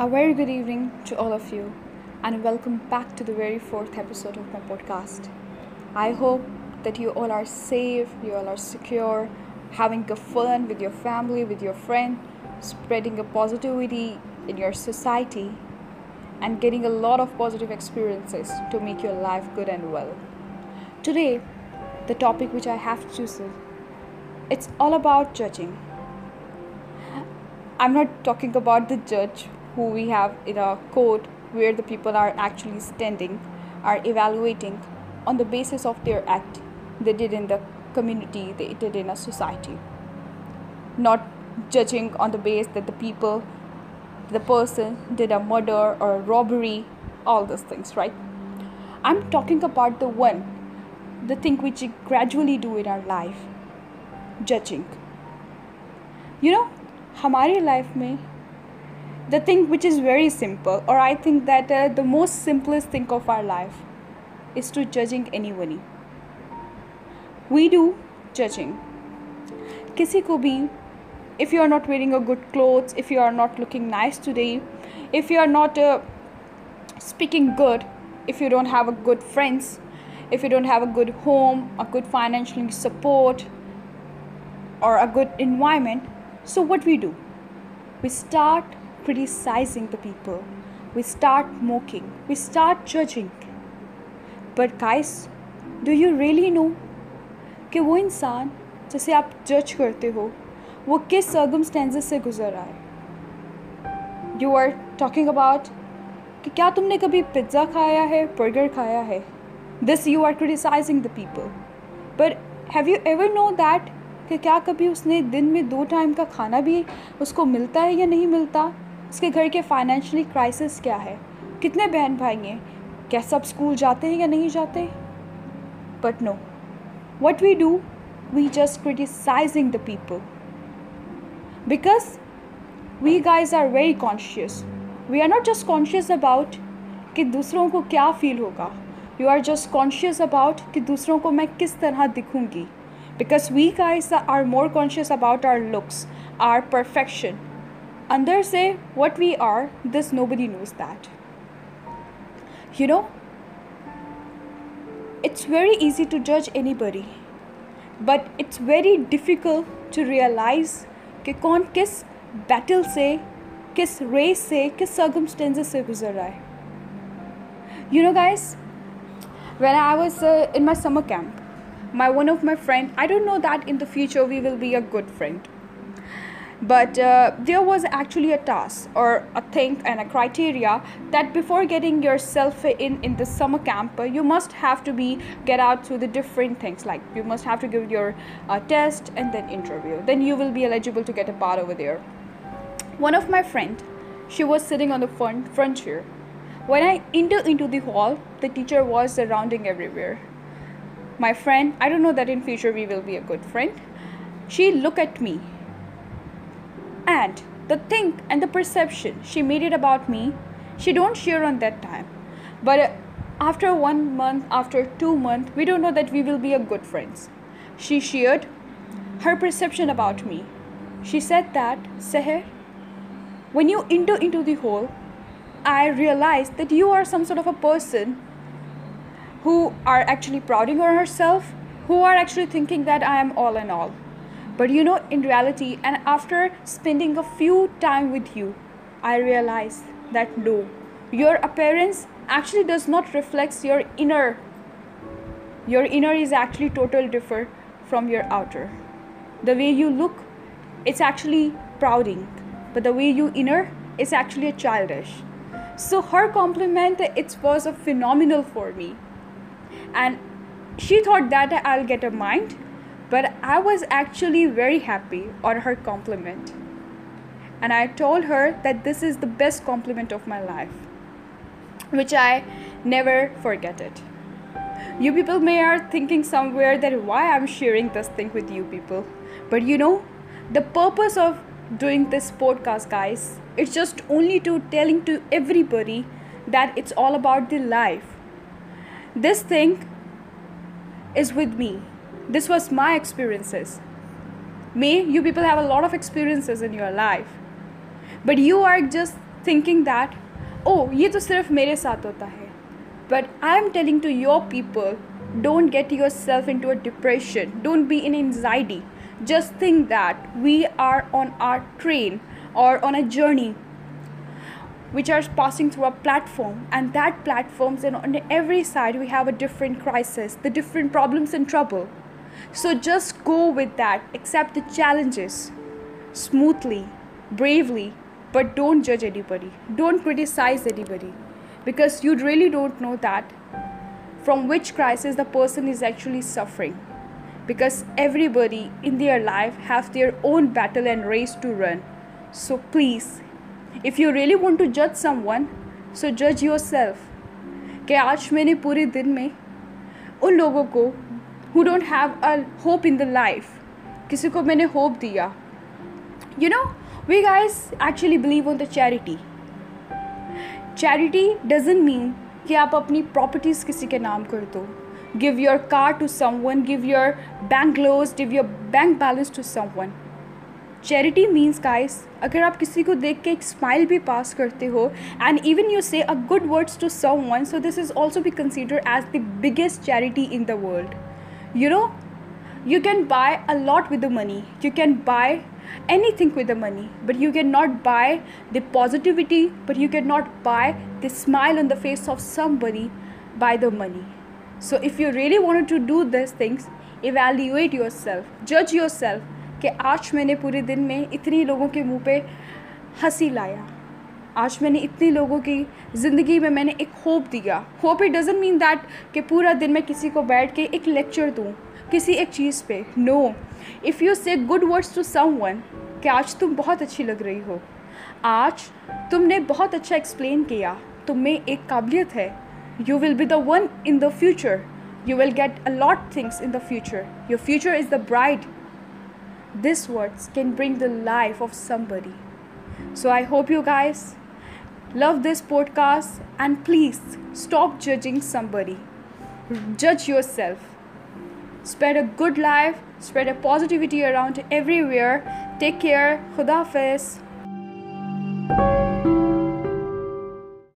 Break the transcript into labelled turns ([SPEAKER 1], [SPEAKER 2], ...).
[SPEAKER 1] A very good evening to all of you, and welcome back to the very fourth episode of my podcast. I hope that you all are safe, you all are secure, having a fun with your family, with your friend, spreading a positivity in your society, and getting a lot of positive experiences to make your life good and well. Today, the topic which I have chosen, it's all about judging. I'm not talking about the judge who we have ادا court where the people are actually standing are evaluating on the basis of their act the اڈ اڈ in a community the اڈ اڈ in society not judging on the base the people the person the اڈ a murder or robbery all these things right I am talking about the one the think which gradually do in life judging you know ہمارے life میں the thing which is very simple, or I think that uh, the most simplest thing of our life is to judging anybody. We do judging. Kisi ko bhi, if you are not wearing a good clothes, if you are not looking nice today, if you are not uh, speaking good, if you don't have a good friends, if you don't have a good home, a good financial support or a good environment, so what we do? We start criticizing the people. We start mocking. We start judging. But guys, do you really know کہ وہ انسان جسے آپ جج کرتے ہو وہ کس سرگمسٹینسز سے گزر رہا ہے یو آر ٹاکنگ اباؤٹ کہ کیا تم نے کبھی پزا کھایا ہے برگر کھایا ہے this you are criticising the people پر have you ever know that کہ کیا کبھی اس نے دن میں دو ٹائم کا کھانا بھی اس کو ملتا ہے یا نہیں ملتا اس کے گھر کے فائنینشلی کرائسس کیا ہے کتنے بہن بھائی ہیں کیا سب اسکول جاتے ہیں یا نہیں جاتے but no what we do we just criticising the people because we guys are very conscious we are not just conscious about کہ دوسروں کو کیا فیل ہوگا you are just conscious about کہ دوسروں کو میں کس طرح دکھوں گی because we guys are more conscious about our looks our perfection اندر سے what we are this nobody knows that you know it's very easy to جج anybody but it's very difficult to realise کہ کون کس battle سے کس race سے کس سرکمسٹینسز سے گزر رہا ہے you know guys when I was in my summer camp my one of my friend I don't know that in the future we will be a good friend But uh, there was actually a task or a thing and a criteria that before getting yourself in the summer camp, uh, you must have to get out to the different things, like you must have to give your uh, test and then interview, then you will be eligible to get a part over there. One of my friend, she was sitting on the front chair. When I entered into the hall, the teacher was surrounding everywhere. My friend, I don't know that in future we will be a good friend, she looked at me and the think and the perception she made it about me, she don't share on that time. But uh, after 1 month, after 2 months, we don't know that we will be a good friends. She shared her perception about me. She said that, Seher, when you enter into the hole, I realized that you are some sort of a person who are actually prouding on herself, who are actually thinking that I am all in all. But you know, in reality, and after spending a few time with you, I realized that no, your appearance actually does not reflect your inner. Your inner is actually totally different from your outer. The way you look, it's actually prouding, but the way you inner is actually a childish. So her compliment, it was a phenomenal for me, and she thought that I'll get a mind but I was actually very happy on her compliment. And I told her that this is the best compliment of my life, which I never forget it. You people may are thinking somewhere that why I'm sharing this thing with you people. But you know, the purpose of doing this podcast, guys, it's just only to telling to everybody that it's all about the life. This thing is with me. This was my experiences may you people have a lot of experiences in your life but you are just thinking that oh یہ تو صرف میرے ساتھ ہوتا ہے but I am telling to your people don't get yourself into a depression don't be in anxiety just think that we are on our train اور on a journey which are passing through a plate form and that platforms and on every side we have a different crisis the different problems in trouble so just go with that accept the challenges smoothly Barelvi but don't جج ایڈیبری don't criticise ایڈیبری because you really don't know that from which crisis the person is actually suffering because every بڑی in their life have their own battle and race to run so please if you really want to جج someone سو جج yourself کہ آج میں نے پورے دن میں ان لوگوں کو who don't have a hope in the life کسی کو میں نے ہوپ دیا you know we guys actually believe on the charity charity doesn't mean کہ آپ اپنی پراپرٹیز کسی کے نام کر دو give your car to someone give your bank loose give your bank balance to someone charity means guys اگر آپ کسی کو دیکھ کے ایک اسمائل بھی پاس کرتے ہو and even you C a good words to someone so this is also be consider as the biggest charity in the world you know you can buy a lot with the money you can buy anything with the money but you can not buy the positivity but you can not buy the smile on the face of somebody by the money so if you really want to do this things evaluate yourself جج yourself کہ آج میں نے پورے دن میں اتنی لوگوں کے منہ پہ ہنسی لایا آج میں نے اتنے لوگوں کی زندگی میں میں نے ایک ہوپ دیا hope it doesn't mean that کہ پورا دن میں کسی کو بیٹھ کے ایک لیکچر دوں کسی ایک چیز پہ no if you say good words to someone کہ آج تم بہت اچھی لگ رہی ہو آج تم نے بہت اچھا ایکسپلین کیا تم میں ایک قابلیت ہے you will be the one in the future you will get a lot things in the future your future is the bright this words can bring the life of somebody so I hope you guys love this podcast and please stop judging somebody جج yourself spread a good life spread a positivity around everywhere take care خدا حافظ